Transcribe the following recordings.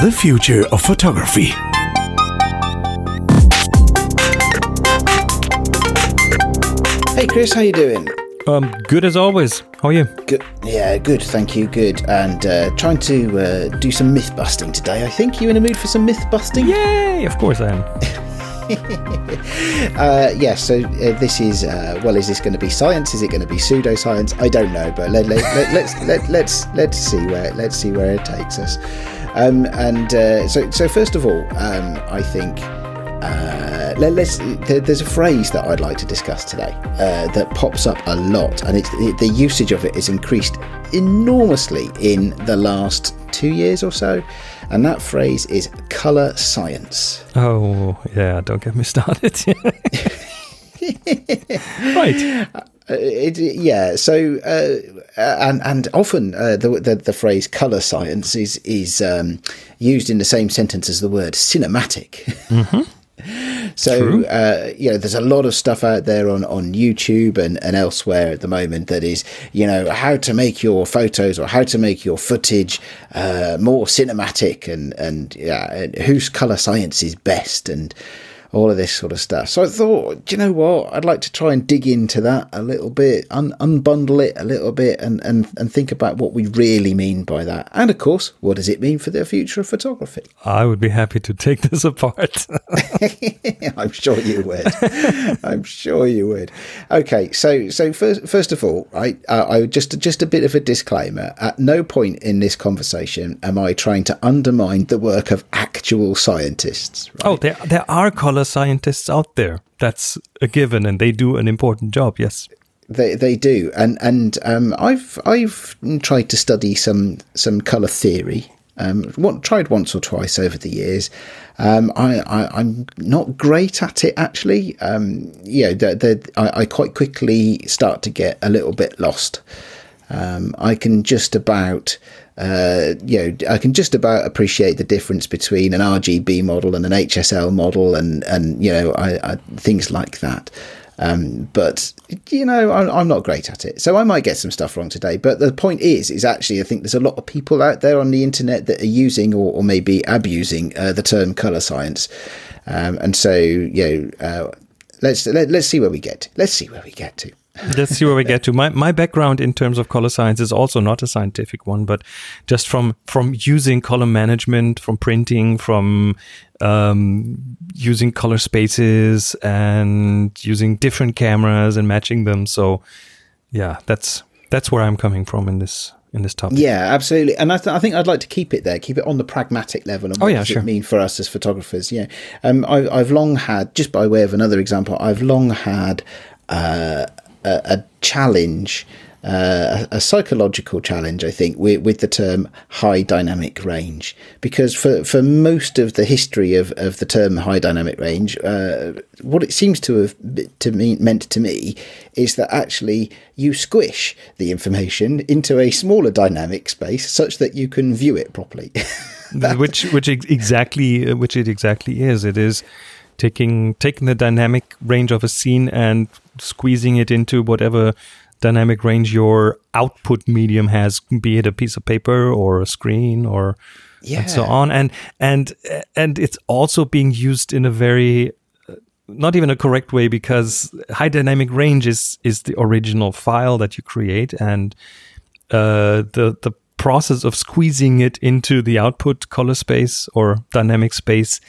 The future of photography. Hey Chris, how you doing? Um, good as always. How are you? Good. Yeah, good. Thank you. Good. And uh, trying to uh, do some myth busting today. I think you in a mood for some myth busting? Yay! Of course I am. Uh, yeah. So uh, this is uh, well. Is this going to be science? Is it going to be pseudoscience? I don't know. But let, let, let, let's let, let's let's see where let's see where it takes us. Um, and uh, so so first of all, um, I think. Uh, let, us there, there's a phrase that I'd like to discuss today uh, that pops up a lot, and it's it, the usage of it has increased enormously in the last two years or so, and that phrase is color science. Oh yeah, don't get me started. right. Uh, it, yeah. So, uh, and and often uh, the, the, the phrase color science is is um, used in the same sentence as the word cinematic. Mm-hmm. So uh, you know, there's a lot of stuff out there on, on YouTube and, and elsewhere at the moment that is, you know, how to make your photos or how to make your footage uh, more cinematic and and yeah, and whose color science is best and all of this sort of stuff. So I thought, do you know what? I'd like to try and dig into that a little bit, un- unbundle it a little bit, and, and, and think about what we really mean by that. And of course, what does it mean for the future of photography? I would be happy to take this apart. I'm sure you would. I'm sure you would. Okay, so so first first of all, I uh, I just just a bit of a disclaimer. At no point in this conversation am I trying to undermine the work of actual scientists. Right? Oh, there there are color scientists out there. That's a given, and they do an important job. Yes. They, they do, and and um, I've I've tried to study some some color theory um, what, tried once or twice over the years. Um, I, am not great at it actually. Um, yeah, the, the, I, I, quite quickly start to get a little bit lost. Um, I can just about, uh, you know, I can just about appreciate the difference between an RGB model and an HSL model, and and you know, I, I, things like that. Um, but you know, I'm, I'm, not great at it, so I might get some stuff wrong today. But the point is, is actually I think there's a lot of people out there on the internet that are using or, or maybe abusing uh, the term color science, um, and so you know, uh, let's let, let's see where we get. Let's see where we get to. Let's see where we get to. My my background in terms of color science is also not a scientific one, but just from from using color management, from printing, from um, using color spaces and using different cameras and matching them. So yeah, that's that's where I'm coming from in this in this topic. Yeah, absolutely. And I, th- I think I'd like to keep it there, keep it on the pragmatic level. And what oh, yeah, does sure. it mean for us as photographers? Yeah. Um, I, I've long had, just by way of another example, I've long had uh, a, a challenge uh, a, psychological challenge, I think, with, with, the term high dynamic range. Because for, for most of the history of, of the term high dynamic range, uh, what it seems to have to me, meant to me is that actually you squish the information into a smaller dynamic space such that you can view it properly. which which exactly which it exactly is. It is taking taking the dynamic range of a scene and squeezing it into whatever dynamic range your output medium has, be it a piece of paper or a screen or yeah. and so on. And and and it's also being used in a very uh, not even a correct way because high dynamic range is is the original file that you create and uh, the the process of squeezing it into the output color space or dynamic space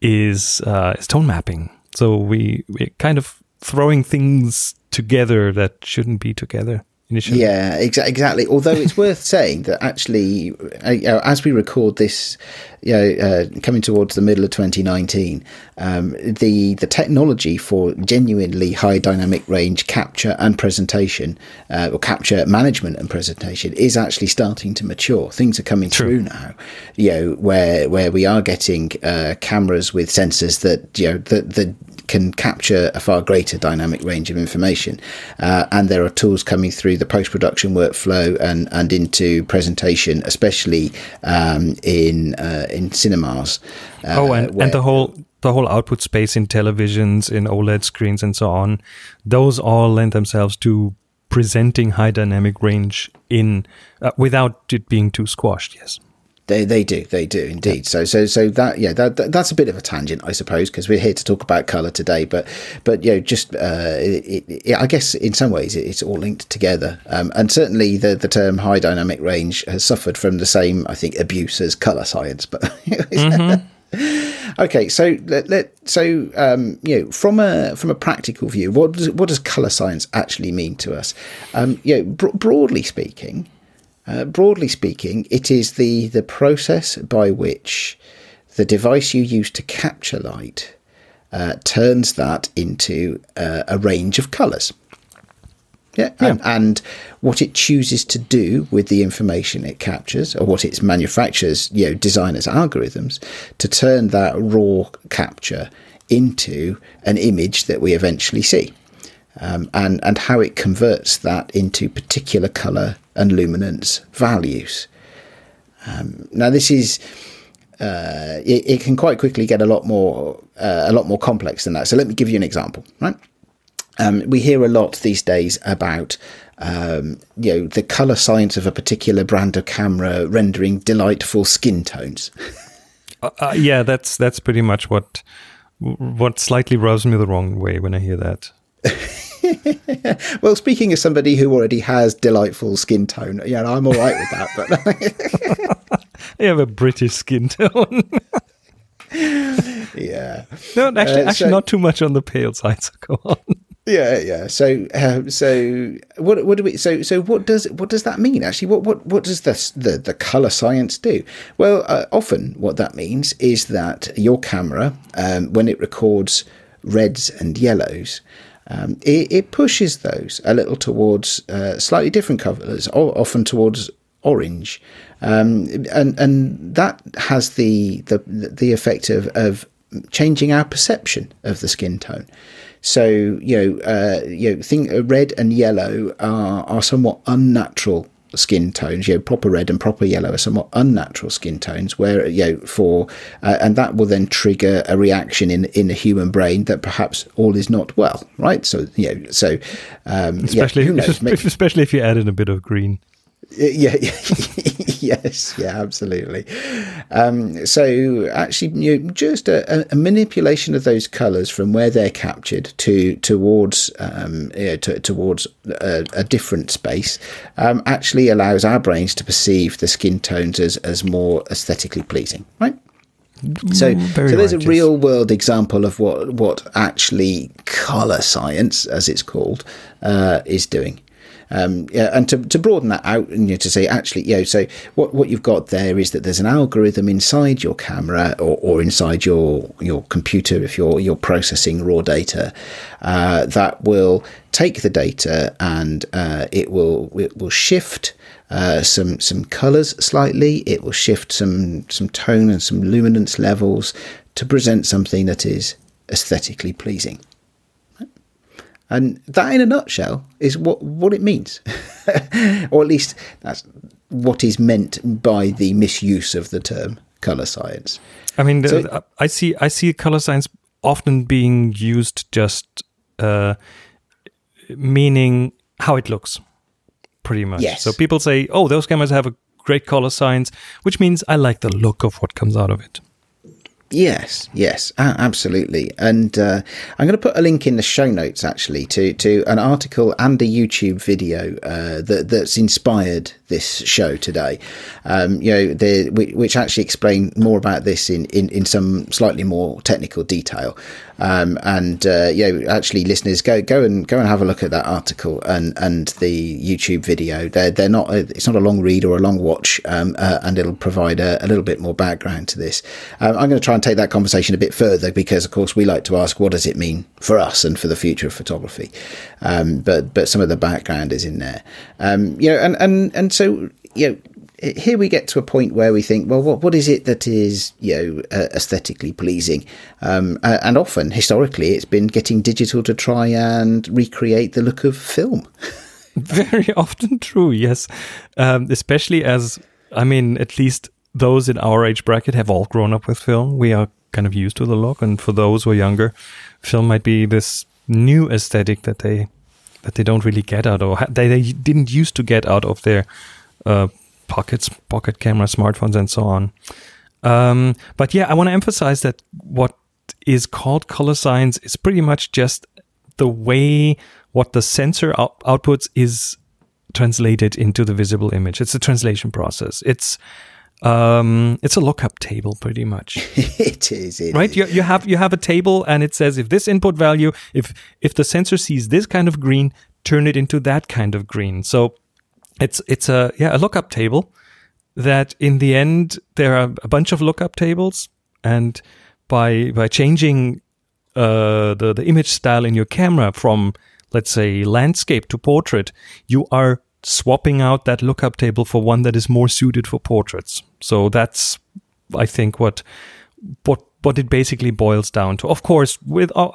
is uh, is tone mapping. So we we kind of throwing things together that shouldn't be together. Initially. Yeah, exa- exactly. Although it's worth saying that actually, uh, as we record this, you know, uh, coming towards the middle of 2019, um, the the technology for genuinely high dynamic range capture and presentation, uh, or capture management and presentation, is actually starting to mature. Things are coming True. through now, you know, where where we are getting uh, cameras with sensors that you know that the can capture a far greater dynamic range of information. Uh, and there are tools coming through the post production workflow and, and into presentation, especially um, in uh, in cinemas. Uh, oh, and, and the whole the whole output space in televisions, in OLED screens, and so on. Those all lend themselves to presenting high dynamic range in uh, without it being too squashed. Yes. They they do they do indeed. So so so that yeah that, that that's a bit of a tangent, I suppose, because we're here to talk about color today. But but you know just uh, it, it, I guess in some ways it's all linked together. Um, and certainly the the term high dynamic range has suffered from the same I think abuse as color science. But mm-hmm. okay, so let, let so um, you know from a from a practical view, what does what does color science actually mean to us? Um, you know, bro- broadly speaking. Uh, broadly speaking, it is the, the process by which the device you use to capture light uh, turns that into uh, a range of colours. Yeah, yeah. And, and, what it chooses to do with the information it captures, or what its manufacturers, you know, design as algorithms to turn that raw capture into an image that we eventually see um, and, and how it converts that into particular colour and luminance values. Um, now, this is uh, it, it, can quite quickly get a lot more uh, a lot more complex than that. So let me give you an example. Right, um, we hear a lot these days about um, you know the color science of a particular brand of camera rendering delightful skin tones. uh, uh yeah, that's that's pretty much what what slightly rubs me the wrong way when I hear that. well, speaking as somebody who already has delightful skin tone, yeah, I'm all right with that. But you have a British skin tone. yeah. No, actually, uh, actually, so, not too much on the pale side. So go on. Yeah, yeah. So, uh, so what? What do we? So, so what does what does that mean? Actually, what what what does the the, the color science do? Well, uh, often what that means is that your camera, um, when it records reds and yellows, um, it, it, pushes those a little towards uh, slightly different colours, often towards orange, um, and and that has the the the effect of of changing our perception of the skin tone. So you know, uh, you know, think red and yellow are are somewhat unnatural skin tones, you know, proper red and proper yellow are somewhat unnatural skin tones, where you know for uh, and that will then trigger a reaction in in the human brain that perhaps all is not well, right? So you know, so um, especially yeah, especially if you add in a bit of green. Yeah, yeah, yes, yeah, absolutely. Um, so actually, you know, just a, a, manipulation of those colours from where they're captured to towards um, you know, to, towards a, a, different space um, actually allows our brains to perceive the skin tones as as more aesthetically pleasing, right? So, mm, so there's righteous. a real world example of what what actually color science, as it's called, uh, is doing. Um, yeah, and to, to broaden that out, you know, to say actually, you know, so what, what you've got there is that there's an algorithm inside your camera or, or inside your your computer if you're you're processing raw data uh, that will take the data and uh, it will it will shift. Uh, some some colors slightly. It will shift some some tone and some luminance levels to present something that is aesthetically pleasing. And that, in a nutshell, is what, what it means. or at least that's what is meant by the misuse of the term color science. I mean, so, the, I see I see color science often being used just uh, meaning how it looks, pretty much. Yes. So people say, "Oh, those cameras have a great color science," which means I like the look of what comes out of it. Yes, yes, absolutely. And uh, I'm going to put a link in the show notes actually to, to an article and a YouTube video uh, that that's inspired this show today. Um, you know, the, which actually explain more about this in, in, in some slightly more technical detail. Um, and uh, know, actually, listeners, go go and go and have a look at that article and and the YouTube video. They're they're not it's not a long read or a long watch, um, uh, and it'll provide a, a, little bit more background to this. Um, I'm going to try and take that conversation a bit further because, of course, we like to ask what does it mean for us and for the future of photography. Um, but but some of the background is in there. Um, you know, and and and so you know here we get to a point where we think, well, what what is it that is you know uh, aesthetically pleasing? Um, uh, and often, historically, it's been getting digital to try and recreate the look of film. Very often true, yes. Um, especially as I mean, at least those in our age bracket have all grown up with film. We are kind of used to the look, and for those who are younger, film might be this new aesthetic that they that they don't really get out or they, they didn't used to get out of their uh, pockets, pocket camera, smartphones, and so on. Um, but yeah, I want to emphasize that what is called color science is pretty much just the way what the sensor out- outputs is translated into the visible image. It's a translation process. It's um, it's a lookup table, pretty much. it is it right is. you, you have you have a table and it says if this input value if if the sensor sees this kind of green turn it into that kind of green so it's it's a yeah a lookup table that in the end there are a bunch of lookup tables and by by changing uh, the the image style in your camera from let's say landscape to portrait you are swapping out that lookup table for one that is more suited for portraits. So that's i think what what what it basically boils down to. Of course, with uh,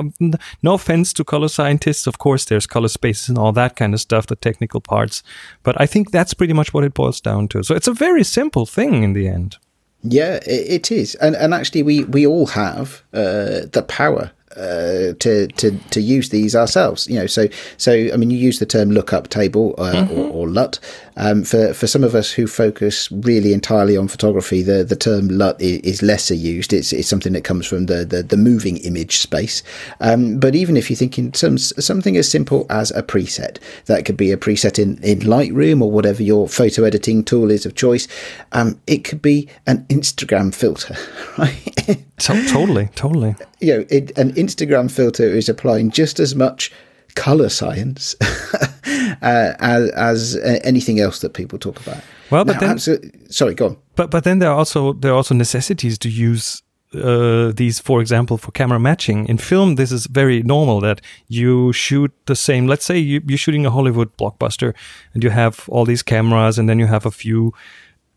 no offense to color scientists, of course there's color spaces and all that kind of stuff, the technical parts, but I think that's pretty much what it boils down to. So it's a very simple thing in the end. Yeah, it, is, and and actually, we we all have uh, the power uh, to to to use these ourselves. You know, so so I mean, you use the term lookup table uh, or, or LUT. Um, for for some of us who focus really entirely on photography, the the term LUT is, lesser used. It's it's something that comes from the the, the moving image space. Um, but even if you think in some something as simple as a preset, that could be a preset in in Lightroom or whatever your photo editing tool is of choice. Um, it could be an Instagram filter, right? So totally, totally. you know, it, an Instagram filter is applying just as much color science uh, as, as uh, anything else that people talk about. Well, but Now, then- sorry, go on. But but then there are also there are also necessities to use uh, these, for example, for camera matching. In film, this is very normal that you shoot the same. Let's say you, you're shooting a Hollywood blockbuster, and you have all these cameras, and then you have a few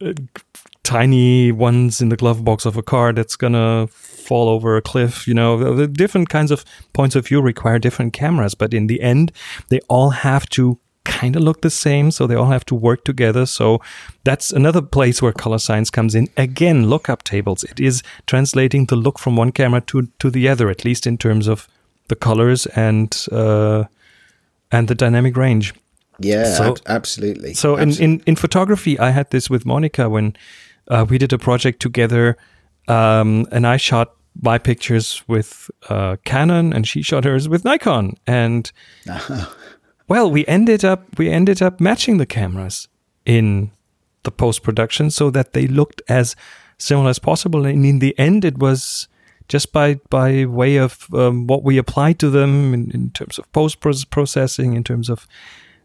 uh, tiny ones in the glove box of a car that's gonna fall over a cliff. You know, the different kinds of points of view require different cameras, but in the end, they all have to kind of look the same, so they all have to work together. So that's another place where color science comes in. Again, lookup tables. It is translating the look from one camera to to the other, at least in terms of the colors and uh, and the dynamic range. Yeah, So- ab- absolutely. So in, Absolutely. in, in photography, I had this with Monica when uh, we did a project together, um, and I shot my pictures with uh, Canon, and she shot hers with Nikon, and well, we ended up we ended up matching the cameras in the post production so that they looked as similar as possible, and in the end, it was just by by way of um, what we applied to them in, in terms of post processing, in terms of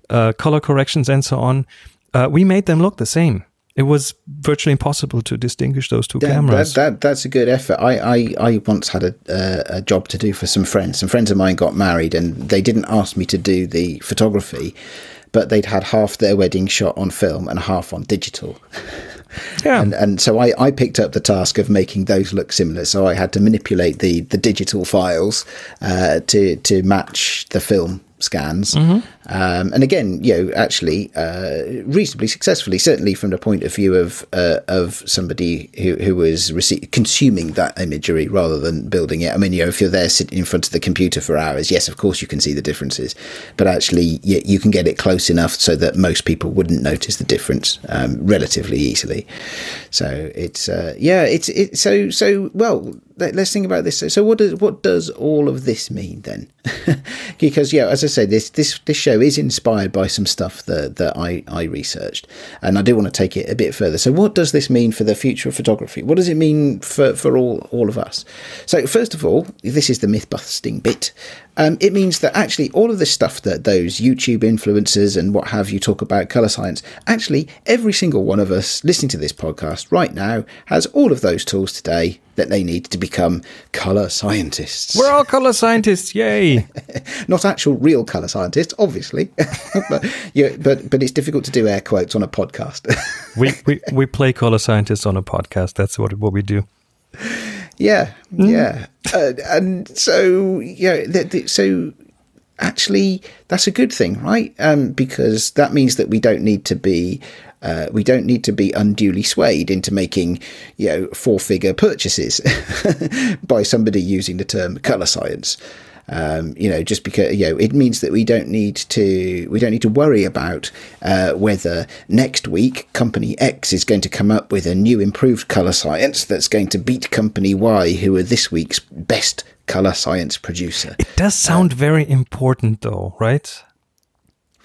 uh, color corrections and so on, uh, we made them look the same. It was virtually impossible to distinguish those two That- cameras. That, that, that's a good effort. I, I, I once had a, uh, a job to do for some friends. Some friends of mine got married and they didn't ask me to do the photography, but they'd had half their wedding shot on film and half on digital. yeah, And, and so I, I picked up the task of making those look similar. So I had to manipulate the, the digital files uh, to, to match the film scans. Um, and again, you know, actually, uh, reasonably successfully, certainly from the point of view of uh, of somebody who, who was rece- consuming that imagery rather than building it. I mean, you know, if you're there sitting in front of the computer for hours, yes, of course you can see the differences, but actually, you, you can get it close enough so that most people wouldn't notice the difference um, relatively easily. So it's uh, yeah, it's it. So so well, let, us think about this. So, what does what does all of this mean then? because yeah, as I say, this this this show is inspired by some stuff that that I I researched, and I do want to take it a bit further. So, what does this mean for the future of photography? What does it mean for for all all of us? So, first of all, this is the myth busting bit. Um, it means that actually all of this stuff that those YouTube influencers and what have you talk about color science, actually every single one of us listening to this podcast right now has all of those tools today that they need to become color scientists. we're all color scientists. Yay! Not actual real color scientists, obviously, but, yeah, but but it's difficult to do air quotes on a podcast. we, we we play color scientists on a podcast. That's what what we do. Yeah, yeah, uh, and so yeah, so actually that's a good thing, right? Um, because that means that we don't need to be. Uh, we don't need to be unduly swayed into making, you know, four-figure purchases by somebody using the term color science. Um, you know, just because you know, it means that we don't need to we don't need to worry about uh, whether next week company X is going to come up with a new improved color science that's going to beat company Y, who are this week's best color science producer. It does sound uh, very important, though, right?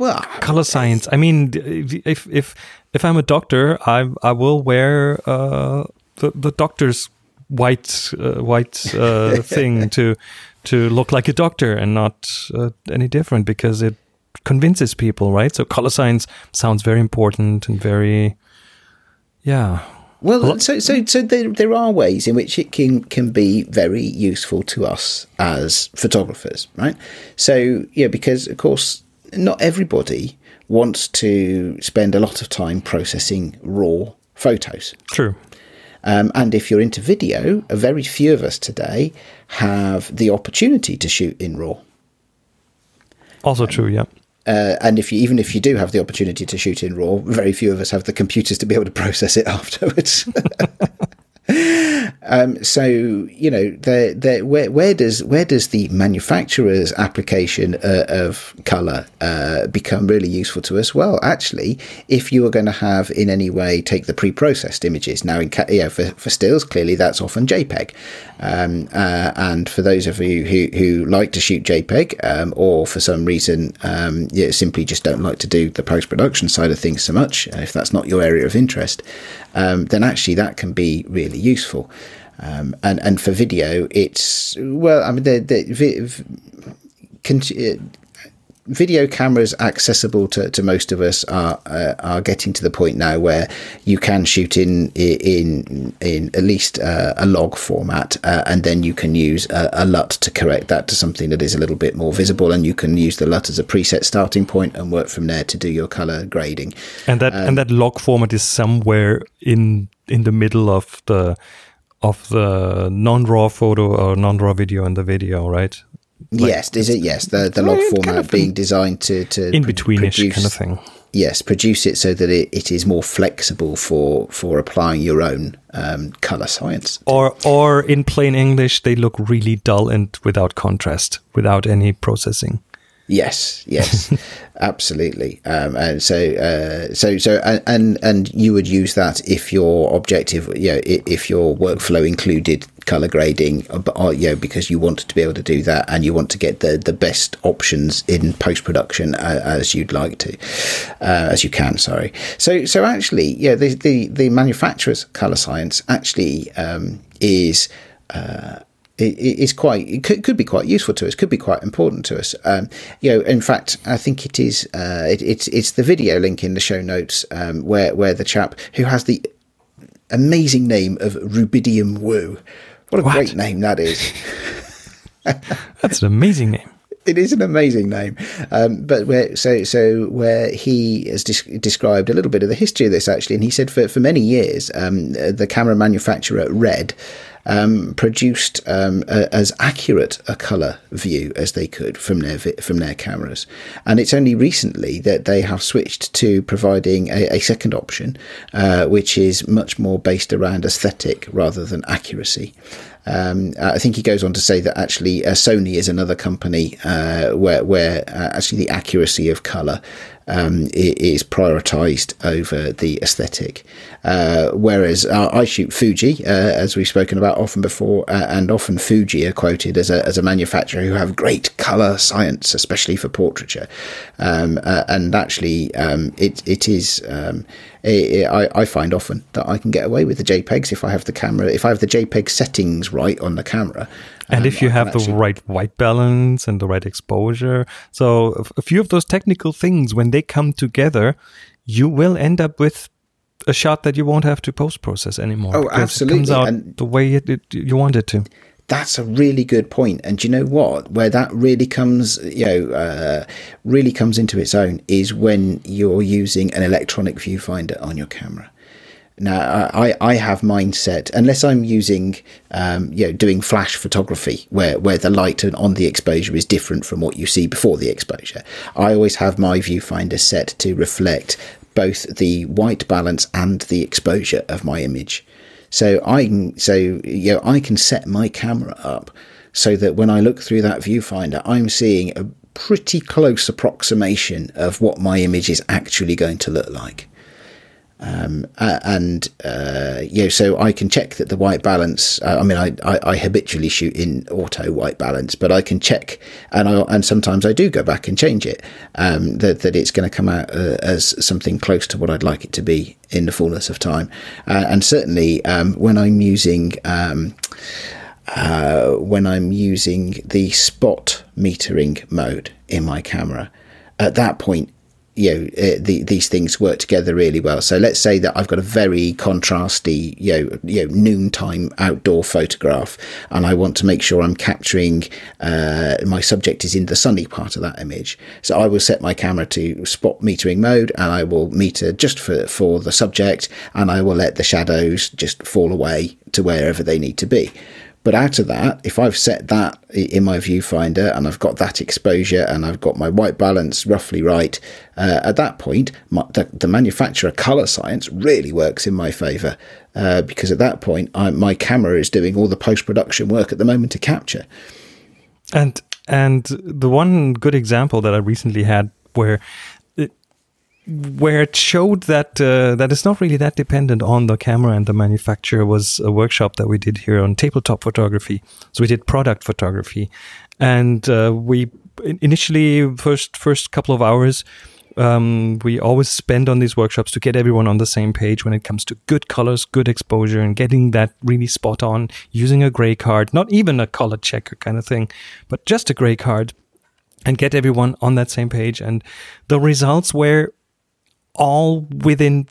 Well, color science. I mean, if if if I'm a doctor, I I will wear uh, the the doctor's white uh, white uh, thing to to look like a doctor and not uh, any different because it convinces people, right? So color science sounds very important and very, yeah. Well, so so so there, there are ways in which it can can be very useful to us as photographers, right? So yeah, because of course not everybody wants to spend a lot of time processing raw photos. True. Um, and if you're into video, a very few of us today have the opportunity to shoot in RAW. Also true, yeah. Uh, and if you even if you do have the opportunity to shoot in RAW, very few of us have the computers to be able to process it afterwards. um, so you know, where, where does where does the manufacturer's application uh, of color uh, become really useful to us? Well, actually, if you are going to have in any way take the pre-processed images now, in for, for stills, clearly that's often JPEG. Um, uh, and for those of you who, who like to shoot JPEG, um, or for some reason um, you simply just don't like to do the post production side of things so much, if that's not your area of interest, um, then actually that can be really useful. Um, and and for video, it's well, I mean, the, the, video cameras accessible to, to most of us are uh, are getting to the point now where you can shoot in in in at least uh, a log format, uh, and then you can use a, a, LUT to correct that to something that is a little bit more visible, and you can use the LUT as a preset starting point and work from there to do your color grading. And that um, and that log format is somewhere in in the middle of the of the non-raw photo or non-raw video and the video, right? Like, yes, is it? Yes, the the log format kind of being designed to to in betweenish kind of thing. Yes, produce it so that it, it is more flexible for for applying your own um, color science. Or or in plain English, they look really dull and without contrast, without any processing. Yes, yes, absolutely. Um, and so, uh, so, so, and and you would use that if your objective, you know, if your workflow included color grading, uh, uh, you know, because you want to be able to do that, and you want to get the the best options in post production uh, as you'd like to, uh, as you can. Sorry. So, so actually, yeah, the the, the manufacturer's color science actually um, is. Uh, it is quite it could, could, be quite useful to us could be quite important to us. Um, you know in fact i think it is uh, it, it's it's the video link in the show notes um, where where the chap who has the amazing name of rubidium wu. What a what? great name that is. That's an amazing name. It is an amazing name, um, but where so so where he has des- described a little bit of the history of this actually, and he said for for many years um, the camera manufacturer Red um, produced um, a, as accurate a color view as they could from their from their cameras, and it's only recently that they have switched to providing a, a second option, uh, which is much more based around aesthetic rather than accuracy. Um, I think he goes on to say that actually uh, Sony is another company uh, where where uh, actually the accuracy of color um, is prioritized over the aesthetic. Uh, whereas I shoot Fuji, uh, as we've spoken about often before, uh, and often Fuji are quoted as a, as a manufacturer who have great color science, especially for portraiture. Um, and actually, um, it, it is. Um, it, I, I, find often that I can get away with the JPEGs if I have the camera, if I have the JPEG settings right on the camera. And um, if you have actually... the right white balance and the right exposure. So, a few of those technical things, when they come together, you will end up with a shot that you won't have to post process anymore. Oh, absolutely. It comes out and the way it, it, you want it to that's a really good point. And you know what? Where that really comes, you know, uh, really comes into its own is when you're using an electronic viewfinder on your camera. Now, I, I have mine set, unless I'm using, um, you know, doing flash photography where, where the light on the exposure is different from what you see before the exposure. I always have my viewfinder set to reflect both the white balance and the exposure of my image. So I can, so you know, I can set my camera up so that when I look through that viewfinder, I'm seeing a pretty close approximation of what my image is actually going to look like. Um, uh, and uh, you know, so I can check that the white balance. Uh, I mean, I, I, I, habitually shoot in auto white balance, but I can check, and I, and sometimes I do go back and change it. Um, that that it's going to come out uh, as something close to what I'd like it to be in the fullness of time. Uh, and certainly um, when I'm using. Um, uh, when I'm using the spot metering mode in my camera, at that point you know uh, the, these things work together really well. So let's say that I've got a very contrasty you know you know noontime outdoor photograph, and I want to make sure I'm capturing uh, my subject is in the sunny part of that image. So I will set my camera to spot metering mode, and I will meter just for for the subject, and I will let the shadows just fall away to wherever they need to be. But out of that, if I've set that in my viewfinder and I've got that exposure and I've got my white balance roughly right, uh, at that point, my, the, the, manufacturer color science really works in my favor uh, because at that point, I, my camera is doing all the post production work at the moment to capture. And and the one good example that I recently had where where it showed that uh, that it's not really that dependent on the camera and the manufacturer was a workshop that we did here on tabletop photography. So we did product photography, and uh, we initially first first couple of hours. Um, we always spend on these workshops to get everyone on the same page when it comes to good colors, good exposure, and getting that really spot on using a gray card, not even a color checker kind of thing, but just a gray card and get everyone on that same page. And the results were all within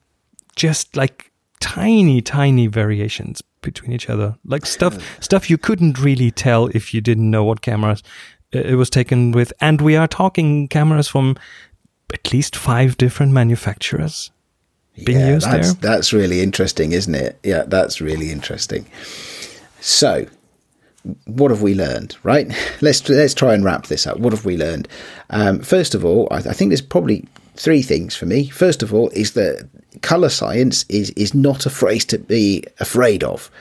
just like tiny, tiny variations between each other. Like stuff, stuff you couldn't really tell if you didn't know what cameras it was taken with. And we are talking cameras from at least five different manufacturers being yeah, used that's, there. That's really interesting, isn't it? Yeah, that's really interesting. So, what have we learned? Right? Let's let's try and wrap this up. What have we learned? Um, first of all, I, I think there's probably three things for me. First of all, is that color science is is not a phrase to be afraid of.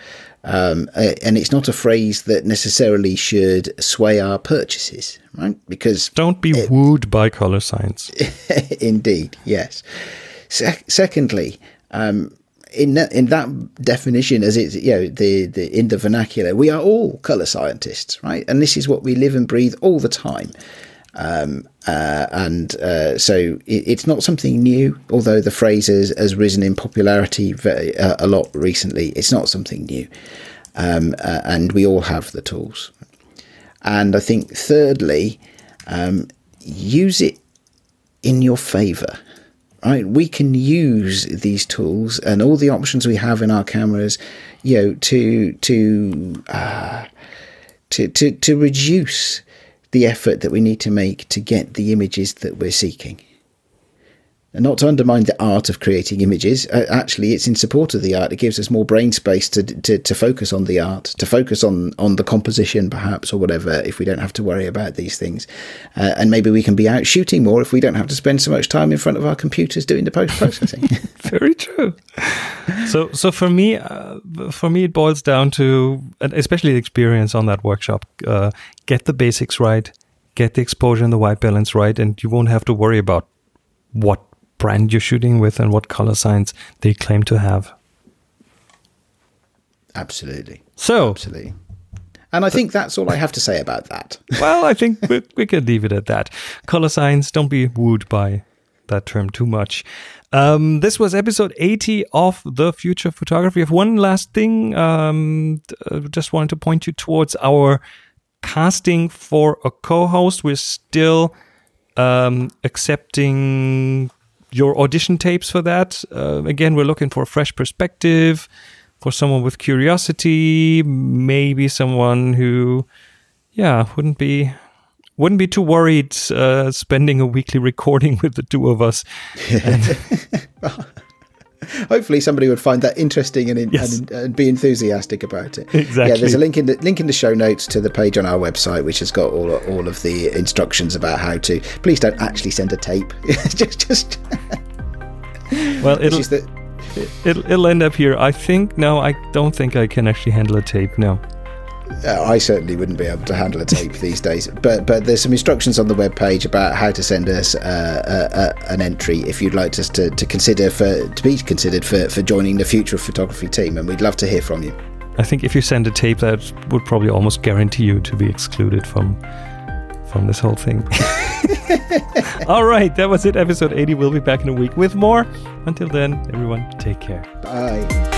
Um, and it's not a phrase that necessarily should sway our purchases, right? Because don't be it, wooed by color science. indeed, yes. Se- secondly, um, in that, in that definition, as it's you know the, the in the vernacular, we are all color scientists, right? And this is what we live and breathe all the time. Um, uh, and uh, so it, it's not something new, although the phrase has, has risen in popularity very, uh, a lot recently. It's not something new. Um, uh, and we all have the tools. And I think, thirdly, um, use it in your favor. Right, we can use these tools and all the options we have in our cameras, you know, to to uh, to to to reduce the effort that we need to make to get the images that we're seeking. And not to undermine the art of creating images, uh, actually, it's in support of the art. It gives us more brain space to, to, to focus on the art, to focus on, on the composition, perhaps, or whatever, if we don't have to worry about these things. Uh, and maybe we can be out shooting more if we don't have to spend so much time in front of our computers doing the post processing. Very true. So, so for me, uh, for me, it boils down to, especially the experience on that workshop. Uh, get the basics right, get the exposure and the white balance right, and you won't have to worry about what brand you're shooting with and what color science they claim to have. Absolutely. So, absolutely. And I think that's all I have to say about that. well, I think we, we can leave it at that. Color science, don't be wooed by that term too much. Um, this was episode 80 of The Future Photography. Of one last thing, um, uh, just wanted to point you towards our casting for a co host. We're still um, accepting your audition tapes for that. Uh, again, we're looking for a fresh perspective, for someone with curiosity, maybe someone who, yeah, wouldn't be wouldn't be too worried uh, spending a weekly recording with the two of us. hopefully somebody would find that interesting and, yes. and, and, be enthusiastic about it. Exactly. Yeah, there's a link in the link in the show notes to the page on our website, which has got all all of the instructions about how to. Please don't actually send a tape. just just. well, it'll, the, it'll it'll end up here. I think no, I don't think I can actually handle a tape. No. Uh, I certainly wouldn't be able to handle a tape these days. But but there's some instructions on the web page about how to send us uh, a, a, an entry if you'd like us to, to consider for to be considered for, for joining the future of photography team, and we'd love to hear from you. I think if you send a tape, that would probably almost guarantee you to be excluded from from this whole thing. All right, that was it. Episode 80. We'll be back in a week with more. Until then, everyone, take care. Bye.